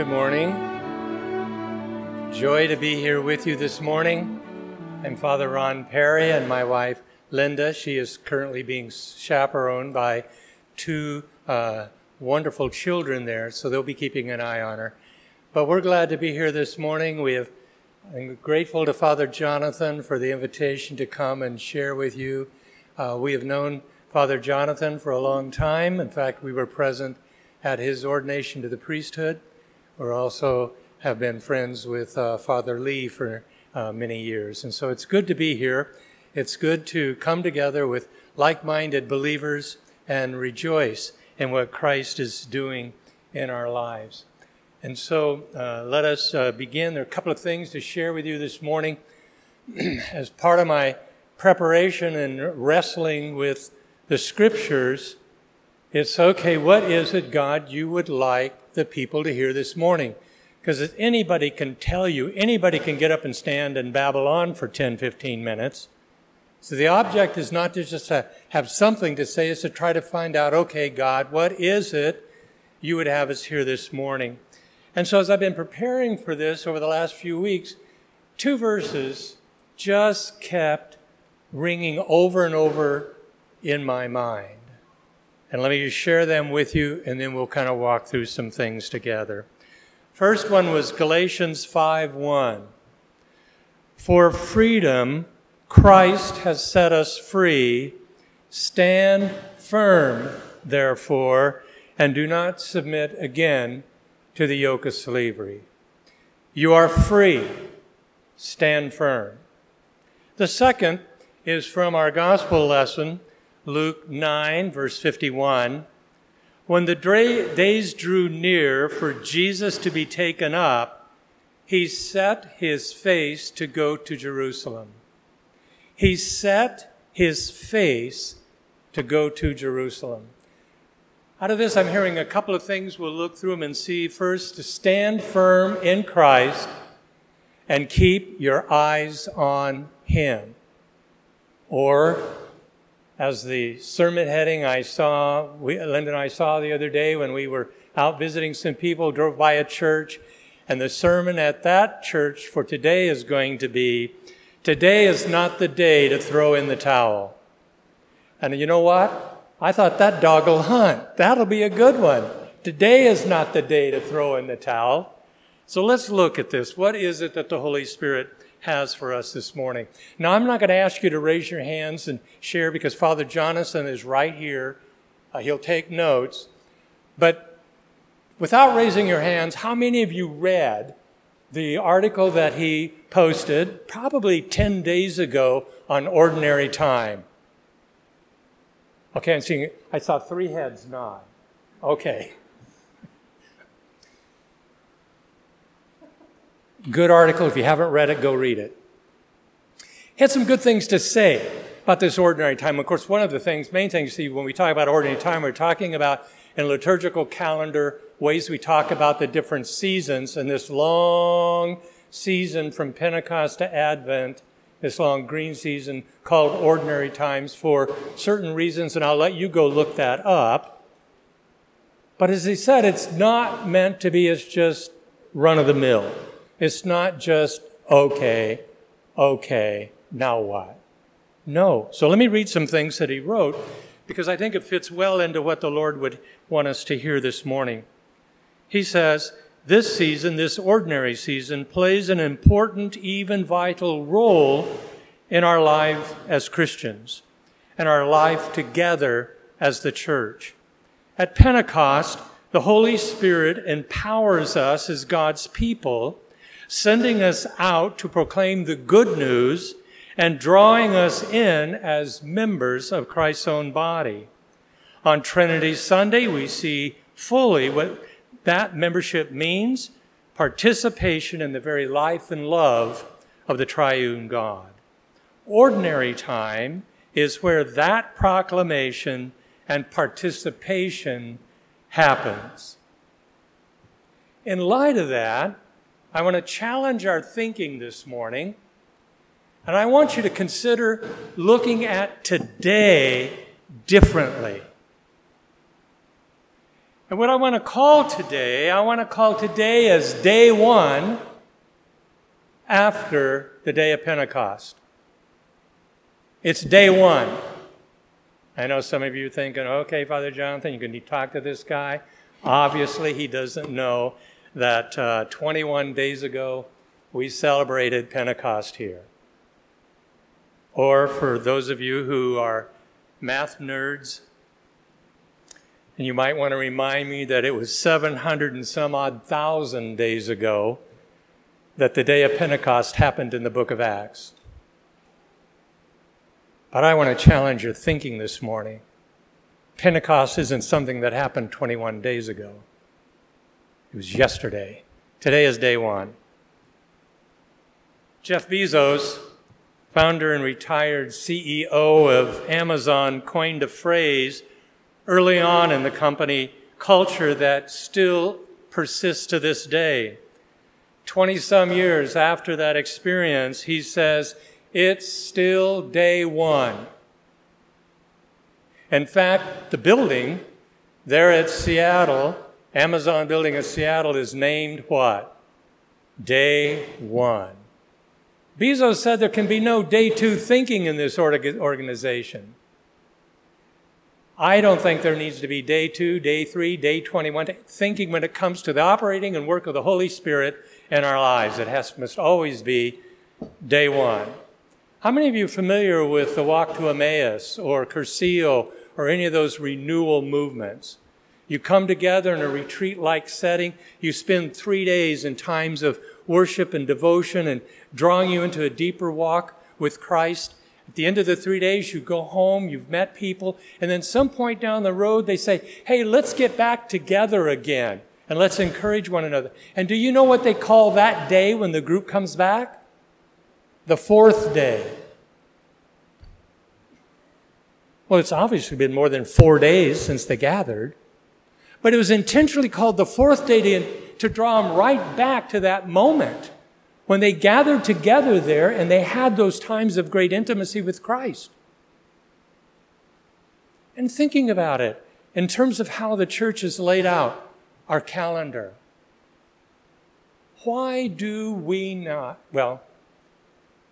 Good morning. Joy to be here with you this morning. I'm Father Ron Perry and my wife Linda. She is currently being chaperoned by two uh, wonderful children there, so they'll be keeping an eye on her. But we're glad to be here this morning. We have, I'm grateful to Father Jonathan for the invitation to come and share with you. Uh, we have known Father Jonathan for a long time. In fact, we were present at his ordination to the priesthood. We also have been friends with uh, Father Lee for uh, many years. And so it's good to be here. It's good to come together with like minded believers and rejoice in what Christ is doing in our lives. And so uh, let us uh, begin. There are a couple of things to share with you this morning. As part of my preparation and wrestling with the scriptures, it's okay, what is it, God, you would like the people to hear this morning. Because anybody can tell you, anybody can get up and stand and babble on for 10, 15 minutes. So the object is not to just to have something to say, it's to try to find out, okay, God, what is it you would have us hear this morning? And so as I've been preparing for this over the last few weeks, two verses just kept ringing over and over in my mind. And let me just share them with you, and then we'll kind of walk through some things together. First one was Galatians 5:1. For freedom, Christ has set us free. Stand firm, therefore, and do not submit again to the yoke of slavery. You are free. Stand firm. The second is from our gospel lesson Luke 9, verse 51. When the days drew near for Jesus to be taken up, he set his face to go to Jerusalem. He set his face to go to Jerusalem. Out of this, I'm hearing a couple of things. We'll look through them and see. First, to stand firm in Christ and keep your eyes on Him. Or as the sermon heading I saw, we, Linda and I saw the other day when we were out visiting some people, drove by a church, and the sermon at that church for today is going to be Today is not the day to throw in the towel. And you know what? I thought that dog will hunt. That'll be a good one. Today is not the day to throw in the towel. So let's look at this. What is it that the Holy Spirit has for us this morning. Now, I'm not going to ask you to raise your hands and share because Father Jonathan is right here. Uh, he'll take notes. But without raising your hands, how many of you read the article that he posted probably 10 days ago on ordinary time? Okay, I'm seeing, I saw three heads nod. Okay. Good article. If you haven't read it, go read it. He had some good things to say about this ordinary time. Of course, one of the things, main things, see, when we talk about ordinary time, we're talking about in liturgical calendar ways we talk about the different seasons and this long season from Pentecost to Advent, this long green season called ordinary times for certain reasons, and I'll let you go look that up. But as he said, it's not meant to be as just run of the mill. It's not just, okay, okay, now what? No. So let me read some things that he wrote because I think it fits well into what the Lord would want us to hear this morning. He says, This season, this ordinary season, plays an important, even vital role in our life as Christians and our life together as the church. At Pentecost, the Holy Spirit empowers us as God's people sending us out to proclaim the good news and drawing us in as members of Christ's own body. On Trinity Sunday, we see fully what that membership means participation in the very life and love of the triune God. Ordinary time is where that proclamation and participation happens. In light of that, I want to challenge our thinking this morning. And I want you to consider looking at today differently. And what I want to call today, I want to call today as day one after the day of Pentecost. It's day one. I know some of you are thinking, okay, Father Jonathan, you're going to talk to this guy. Obviously, he doesn't know that uh, 21 days ago we celebrated Pentecost here. Or for those of you who are math nerds, and you might want to remind me that it was 700 and some odd thousand days ago that the day of Pentecost happened in the book of Acts. But I want to challenge your thinking this morning. Pentecost isn't something that happened 21 days ago. It was yesterday. Today is day one. Jeff Bezos, founder and retired CEO of Amazon, coined a phrase early on in the company culture that still persists to this day. 20 some years after that experience, he says, It's still day one. In fact, the building there at Seattle, Amazon building at Seattle, is named what? Day one. Bezos said there can be no day two thinking in this organization. I don't think there needs to be day two, day three, day 21 thinking when it comes to the operating and work of the Holy Spirit in our lives. It has, must always be day one. How many of you are familiar with the Walk to Emmaus or Cursillo or any of those renewal movements? You come together in a retreat like setting. You spend three days in times of worship and devotion and drawing you into a deeper walk with Christ. At the end of the three days, you go home, you've met people, and then some point down the road, they say, Hey, let's get back together again and let's encourage one another. And do you know what they call that day when the group comes back? The fourth day. Well, it's obviously been more than four days since they gathered, but it was intentionally called the fourth day to, to draw them right back to that moment when they gathered together there and they had those times of great intimacy with Christ. And thinking about it in terms of how the church has laid out our calendar, why do we not, well,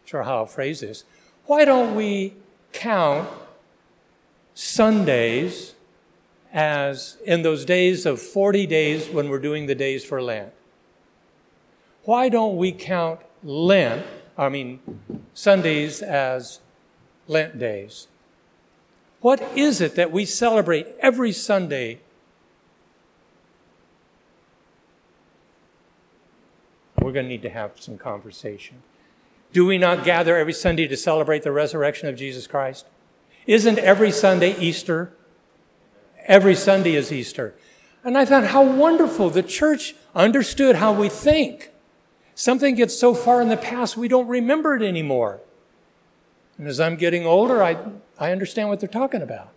sure how I'll phrase this, why don't we count Sundays as in those days of 40 days when we're doing the days for Lent? why don't we count Lent, I mean, Sundays as Lent days? What is it that we celebrate every Sunday? We're going to need to have some conversation. Do we not gather every Sunday to celebrate the resurrection of Jesus Christ? Isn't every Sunday Easter? Every Sunday is Easter. And I thought how wonderful the church understood how we think. Something gets so far in the past, we don't remember it anymore. And as I'm getting older, I, I understand what they're talking about.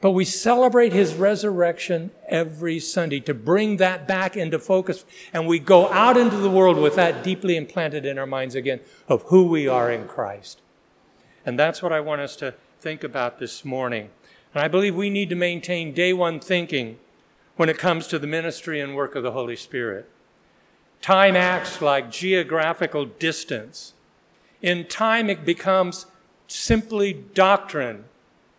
But we celebrate his resurrection every Sunday to bring that back into focus. And we go out into the world with that deeply implanted in our minds again of who we are in Christ. And that's what I want us to think about this morning. And I believe we need to maintain day one thinking when it comes to the ministry and work of the Holy Spirit. Time acts like geographical distance. In time, it becomes simply doctrine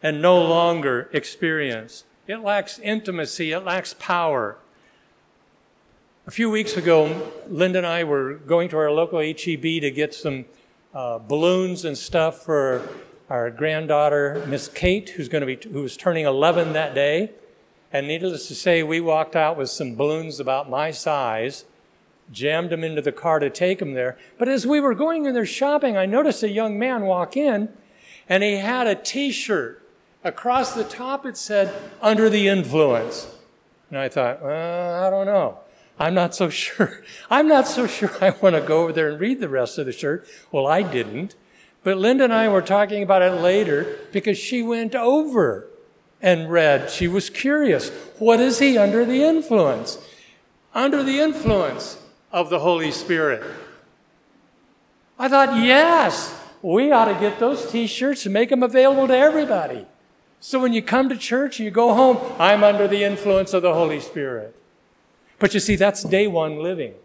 and no longer experience. It lacks intimacy, it lacks power. A few weeks ago, Linda and I were going to our local HEB to get some uh, balloons and stuff for our granddaughter, Miss Kate, who's going to be who was turning 11 that day. And needless to say, we walked out with some balloons about my size jammed them into the car to take them there. But as we were going in there shopping, I noticed a young man walk in and he had a t shirt. Across the top, it said, Under the Influence. And I thought, well, I don't know. I'm not so sure. I'm not so sure I want to go over there and read the rest of the shirt. Well, I didn't. But Linda and I were talking about it later because she went over and read. She was curious. What is he under the influence? Under the influence of the Holy Spirit. I thought, yes, we ought to get those t shirts and make them available to everybody. So when you come to church and you go home, I'm under the influence of the Holy Spirit. But you see, that's day one living.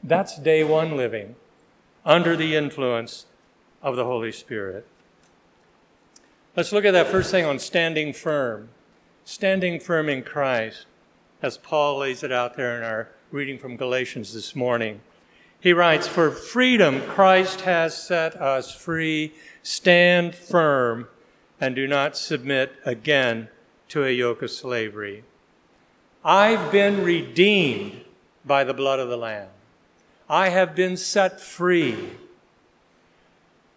That's day one living under the influence of the Holy Spirit. Let's look at that first thing on standing firm. Standing firm in Christ, as Paul lays it out there in our reading from Galatians this morning. He writes, For freedom Christ has set us free. Stand firm and do not submit again to a yoke of slavery. I've been redeemed by the blood of the Lamb. I have been set free.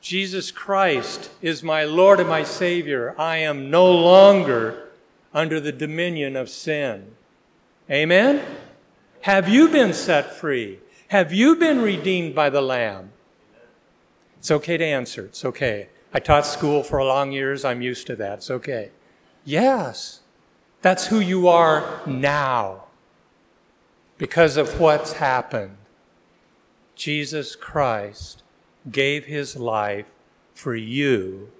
Jesus Christ is my Lord and my Savior. I am no longer under the dominion of sin. Amen? Have you been set free? Have you been redeemed by the Lamb? It's okay to answer. It's okay. I taught school for a long years. I'm used to that. It's okay. Yes. That's who you are now because of what's happened. Jesus Christ gave his life for you,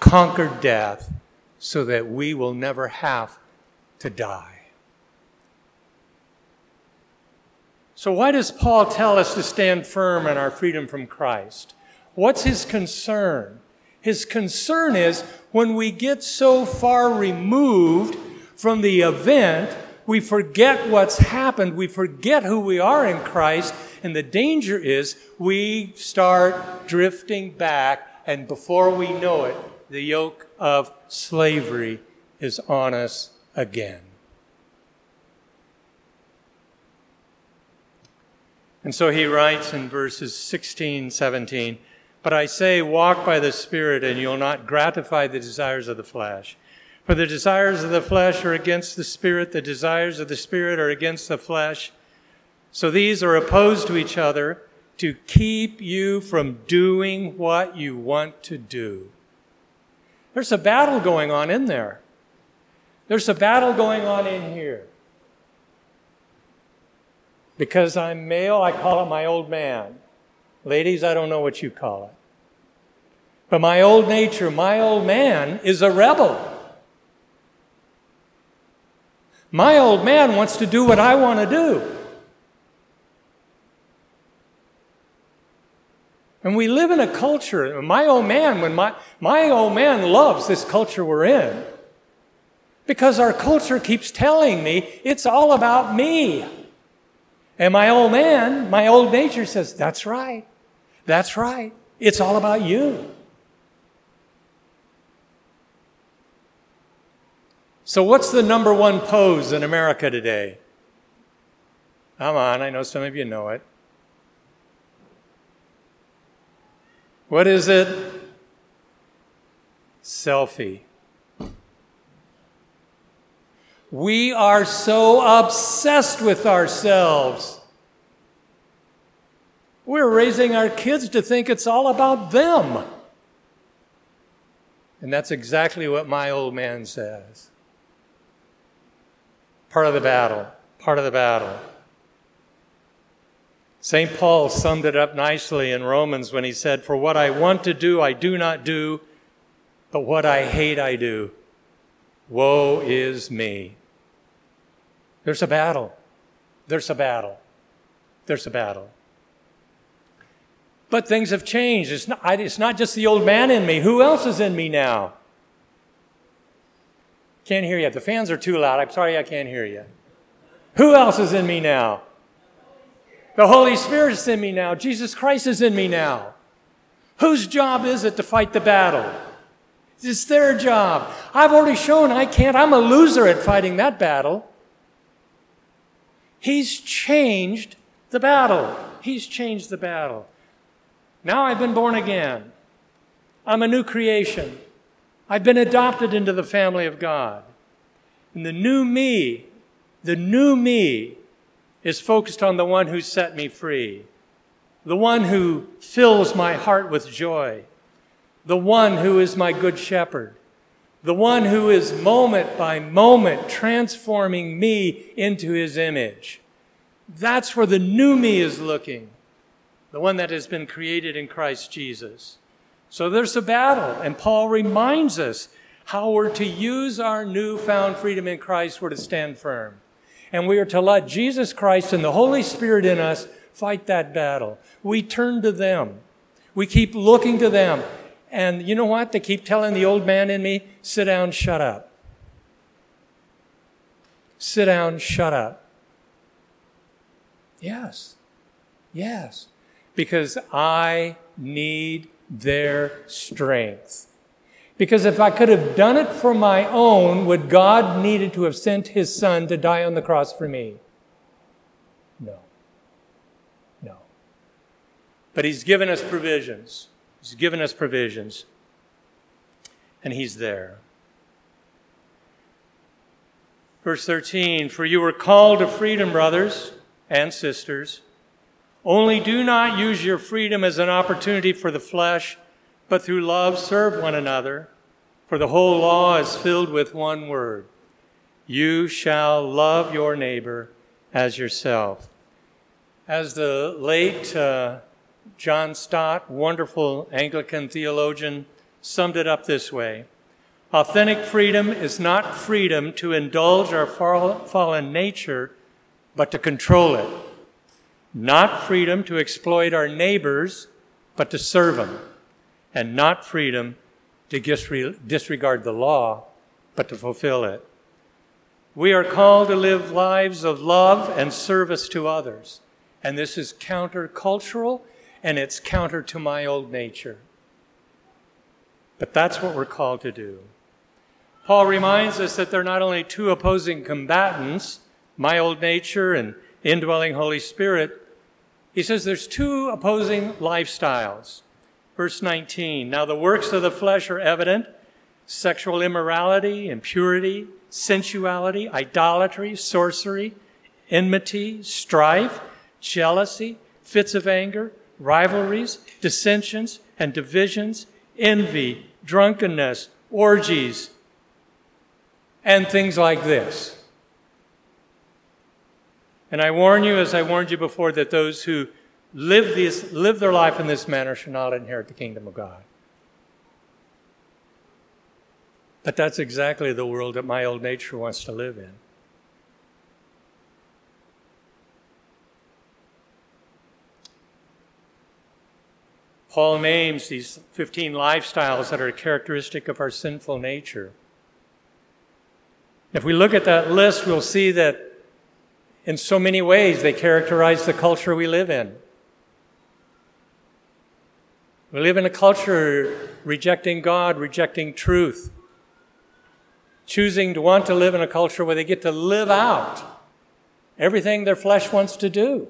conquered death, so that we will never have to die. So, why does Paul tell us to stand firm in our freedom from Christ? What's his concern? His concern is when we get so far removed from the event, we forget what's happened, we forget who we are in Christ, and the danger is we start drifting back, and before we know it, the yoke of slavery is on us again. And so he writes in verses 16, 17, But I say, walk by the Spirit, and you'll not gratify the desires of the flesh. For the desires of the flesh are against the Spirit, the desires of the Spirit are against the flesh. So these are opposed to each other to keep you from doing what you want to do. There's a battle going on in there. There's a battle going on in here. Because I'm male, I call it my old man. Ladies, I don't know what you call it. But my old nature, my old man, is a rebel. My old man wants to do what I want to do. And we live in a culture, my old man, when my, my old man loves this culture we're in. Because our culture keeps telling me it's all about me. And my old man, my old nature says, That's right. That's right. It's all about you. So, what's the number one pose in America today? Come on, I know some of you know it. What is it? Selfie. We are so obsessed with ourselves. We're raising our kids to think it's all about them. And that's exactly what my old man says. Part of the battle, part of the battle. St. Paul summed it up nicely in Romans when he said, For what I want to do, I do not do, but what I hate, I do. Woe is me. There's a battle. There's a battle. There's a battle. But things have changed. It's not, it's not just the old man in me. Who else is in me now? Can't hear you. The fans are too loud. I'm sorry I can't hear you. Who else is in me now? The Holy Spirit is in me now. Jesus Christ is in me now. Whose job is it to fight the battle? It's their job. I've already shown I can't. I'm a loser at fighting that battle. He's changed the battle. He's changed the battle. Now I've been born again. I'm a new creation. I've been adopted into the family of God. And the new me, the new me, is focused on the one who set me free, the one who fills my heart with joy, the one who is my good shepherd, the one who is moment by moment transforming me into his image. That's where the new me is looking, the one that has been created in Christ Jesus. So there's a battle, and Paul reminds us how we're to use our newfound freedom in Christ, we're to stand firm. And we are to let Jesus Christ and the Holy Spirit in us fight that battle. We turn to them. We keep looking to them. And you know what? They keep telling the old man in me, sit down, shut up. Sit down, shut up. Yes. Yes. Because I need their strength. Because if I could have done it for my own, would God needed to have sent his son to die on the cross for me? No. No. But he's given us provisions. He's given us provisions. And he's there. Verse 13 For you were called to freedom, brothers and sisters. Only do not use your freedom as an opportunity for the flesh, but through love serve one another. For the whole law is filled with one word. You shall love your neighbor as yourself. As the late uh, John Stott, wonderful Anglican theologian, summed it up this way. Authentic freedom is not freedom to indulge our fallen nature, but to control it. Not freedom to exploit our neighbors, but to serve them, and not freedom to disregard the law, but to fulfill it. We are called to live lives of love and service to others, and this is countercultural and it's counter to my old nature. But that's what we're called to do. Paul reminds us that they're not only two opposing combatants, my old nature and indwelling Holy Spirit, he says there's two opposing lifestyles. Verse 19 Now the works of the flesh are evident sexual immorality, impurity, sensuality, idolatry, sorcery, enmity, strife, jealousy, fits of anger, rivalries, dissensions, and divisions, envy, drunkenness, orgies, and things like this. And I warn you, as I warned you before, that those who live, this, live their life in this manner shall not inherit the kingdom of God. But that's exactly the world that my old nature wants to live in. Paul names these 15 lifestyles that are characteristic of our sinful nature. If we look at that list, we'll see that in so many ways, they characterize the culture we live in. We live in a culture rejecting God, rejecting truth, choosing to want to live in a culture where they get to live out everything their flesh wants to do,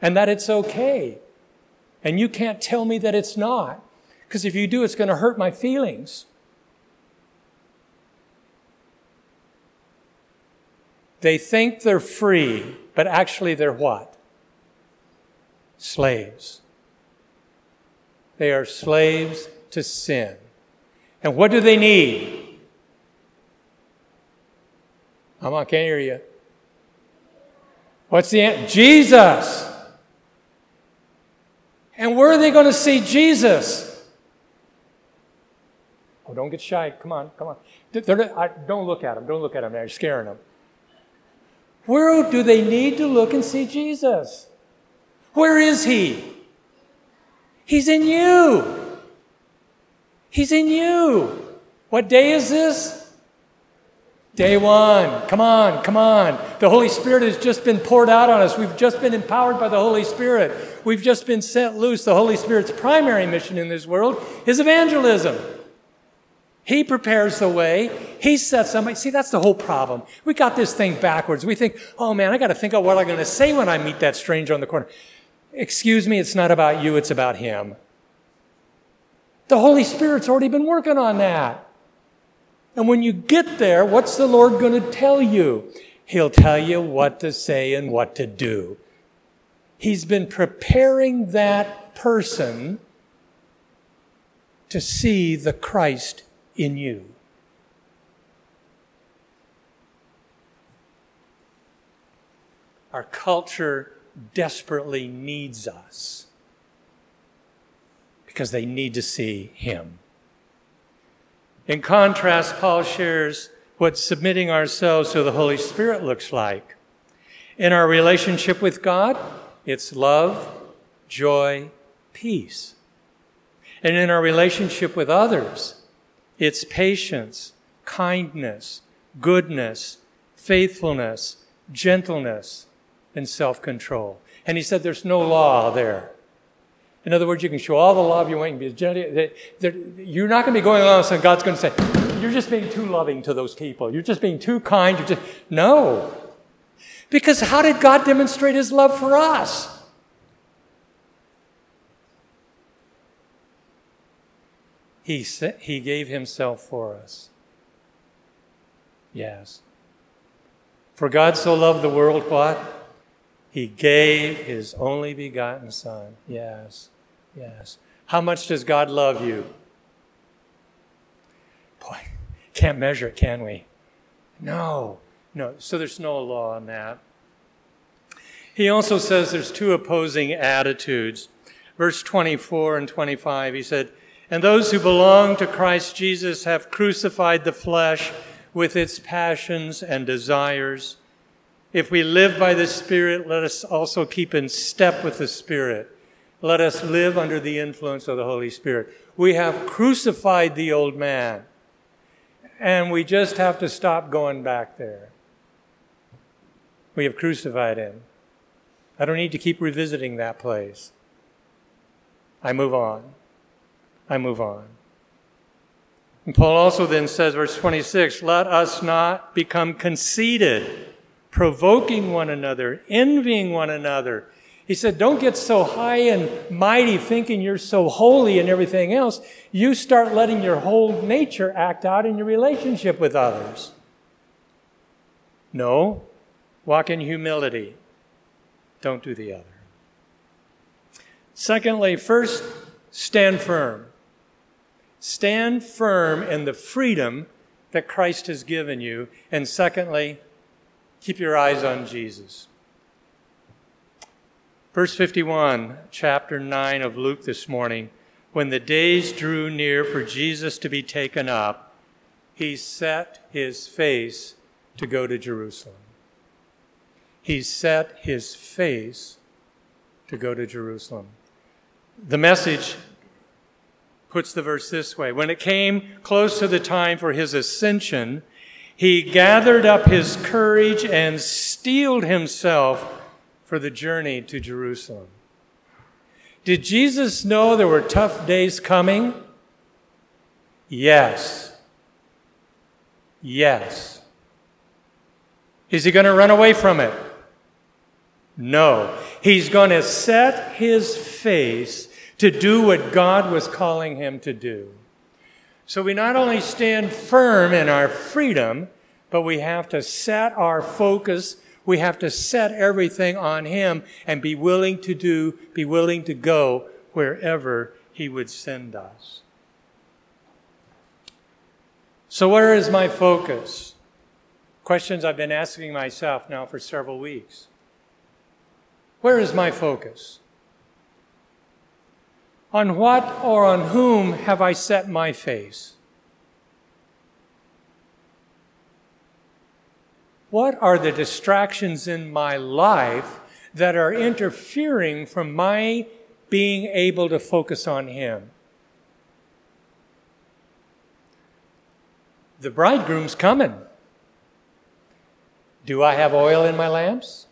and that it's okay. And you can't tell me that it's not, because if you do, it's going to hurt my feelings. They think they're free, but actually they're what? Slaves. They are slaves to sin. And what do they need? I'm can't hear you. What's the answer? Jesus. And where are they going to see Jesus? Oh, don't get shy. Come on, come on. don't look at them. Don't look at them. They're scaring them. Where do they need to look and see Jesus? Where is He? He's in you. He's in you. What day is this? Day one. Come on, come on. The Holy Spirit has just been poured out on us. We've just been empowered by the Holy Spirit. We've just been set loose. The Holy Spirit's primary mission in this world is evangelism. He prepares the way. He sets them. See, that's the whole problem. We got this thing backwards. We think, oh man, I got to think of what I'm going to say when I meet that stranger on the corner. Excuse me, it's not about you, it's about him. The Holy Spirit's already been working on that. And when you get there, what's the Lord going to tell you? He'll tell you what to say and what to do. He's been preparing that person to see the Christ in you. Our culture desperately needs us because they need to see Him. In contrast, Paul shares what submitting ourselves to the Holy Spirit looks like. In our relationship with God, it's love, joy, peace. And in our relationship with others, it's patience, kindness, goodness, faithfulness, gentleness, and self control. And he said there's no law there. In other words, you can show all the love you want. You're not going to be going along and God's going to say, You're just being too loving to those people. You're just being too kind. You're just... No. Because how did God demonstrate his love for us? He, he gave himself for us. Yes. For God so loved the world, what? He gave his only begotten Son. Yes. Yes. How much does God love you? Boy, can't measure it, can we? No, no. So there's no law on that. He also says there's two opposing attitudes. Verse 24 and 25, he said, And those who belong to Christ Jesus have crucified the flesh with its passions and desires. If we live by the Spirit, let us also keep in step with the Spirit. Let us live under the influence of the Holy Spirit. We have crucified the old man, and we just have to stop going back there. We have crucified him. I don't need to keep revisiting that place. I move on. I move on. And Paul also then says, verse 26, let us not become conceited, provoking one another, envying one another. He said, Don't get so high and mighty thinking you're so holy and everything else. You start letting your whole nature act out in your relationship with others. No, walk in humility. Don't do the other. Secondly, first, stand firm. Stand firm in the freedom that Christ has given you. And secondly, keep your eyes on Jesus. Verse 51, chapter 9 of Luke this morning. When the days drew near for Jesus to be taken up, he set his face to go to Jerusalem. He set his face to go to Jerusalem. The message puts the verse this way When it came close to the time for his ascension, he gathered up his courage and steeled himself for the journey to Jerusalem. Did Jesus know there were tough days coming? Yes. Yes. Is he going to run away from it? No. He's going to set his face to do what God was calling him to do. So we not only stand firm in our freedom, but we have to set our focus we have to set everything on Him and be willing to do, be willing to go wherever He would send us. So, where is my focus? Questions I've been asking myself now for several weeks. Where is my focus? On what or on whom have I set my face? What are the distractions in my life that are interfering from my being able to focus on Him? The bridegroom's coming. Do I have oil in my lamps?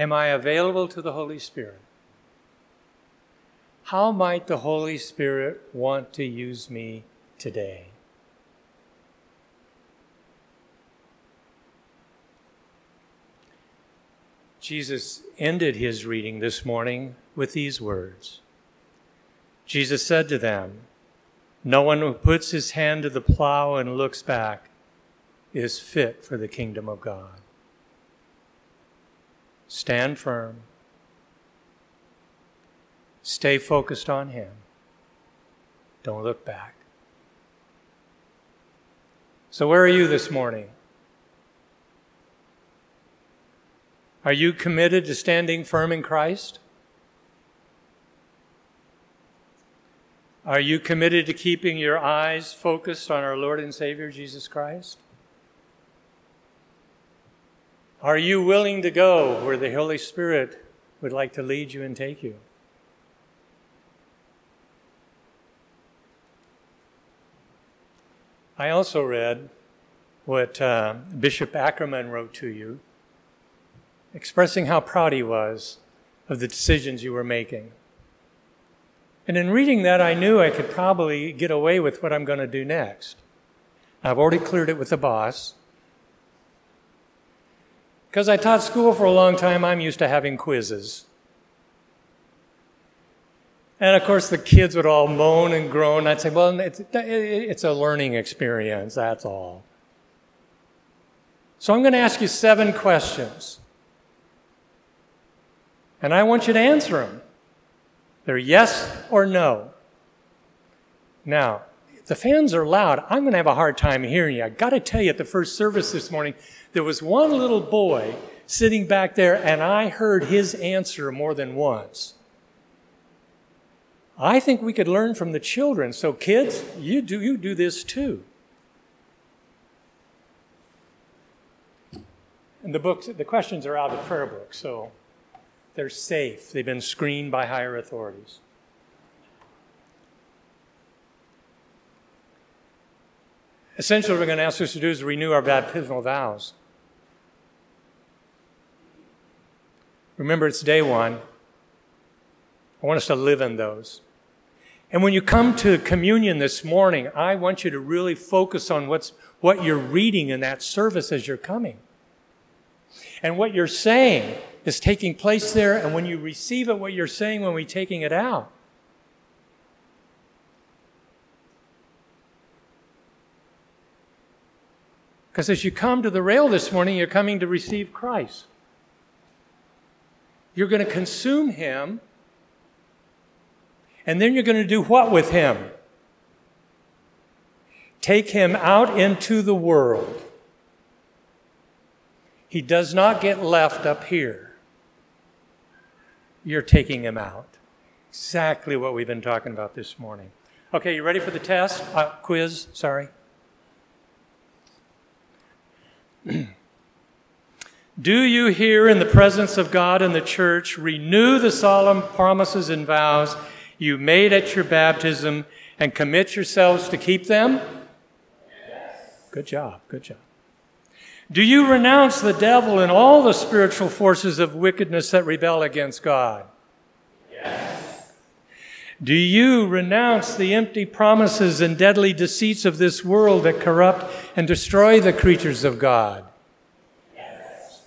Am I available to the Holy Spirit? How might the Holy Spirit want to use me today. Jesus ended his reading this morning with these words Jesus said to them, No one who puts his hand to the plow and looks back is fit for the kingdom of God. Stand firm. Stay focused on Him. Don't look back. So, where are you this morning? Are you committed to standing firm in Christ? Are you committed to keeping your eyes focused on our Lord and Savior Jesus Christ? Are you willing to go where the Holy Spirit would like to lead you and take you? I also read what uh, Bishop Ackerman wrote to you, expressing how proud he was of the decisions you were making. And in reading that, I knew I could probably get away with what I'm going to do next. I've already cleared it with the boss. Because I taught school for a long time, I'm used to having quizzes. And of course, the kids would all moan and groan. I'd say, well, it's, it's a learning experience, that's all. So I'm going to ask you seven questions. And I want you to answer them. They're yes or no. Now, the fans are loud. I'm going to have a hard time hearing you. I got to tell you, at the first service this morning, there was one little boy sitting back there, and I heard his answer more than once. I think we could learn from the children. So, kids, you do, you do this too. And the books, the questions are out of the prayer book, so they're safe. They've been screened by higher authorities. Essentially, what we're going to ask us to do is renew our baptismal vows. Remember, it's day one. I want us to live in those. And when you come to communion this morning, I want you to really focus on what's, what you're reading in that service as you're coming. And what you're saying is taking place there, and when you receive it, what you're saying when we're taking it out. Because as you come to the rail this morning, you're coming to receive Christ. You're going to consume him. And then you're going to do what with him? Take him out into the world. He does not get left up here. You're taking him out. Exactly what we've been talking about this morning. Okay, you ready for the test? Uh, quiz, sorry. Do you here in the presence of God and the church renew the solemn promises and vows you made at your baptism and commit yourselves to keep them? Yes. Good job. Good job. Do you renounce the devil and all the spiritual forces of wickedness that rebel against God? Yes. Do you renounce the empty promises and deadly deceits of this world that corrupt and destroy the creatures of God? Yes.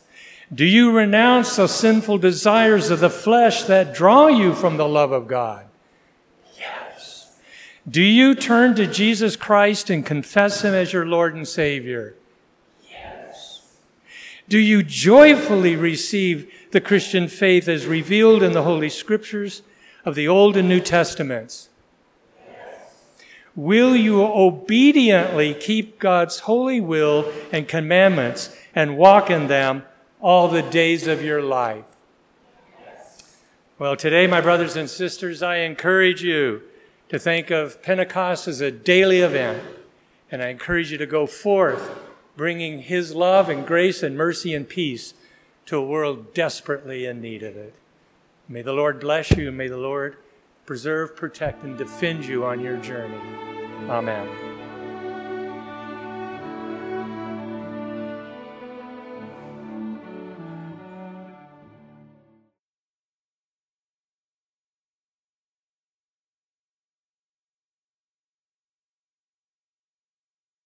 Do you renounce the sinful desires of the flesh that draw you from the love of God? Yes. Do you turn to Jesus Christ and confess Him as your Lord and Savior? Yes. Do you joyfully receive the Christian faith as revealed in the Holy Scriptures of the Old and New Testaments? Will you obediently keep God's holy will and commandments and walk in them all the days of your life. Well, today, my brothers and sisters, I encourage you to think of Pentecost as a daily event, and I encourage you to go forth bringing His love and grace and mercy and peace to a world desperately in need of it. May the Lord bless you. May the Lord preserve, protect, and defend you on your journey. Amen.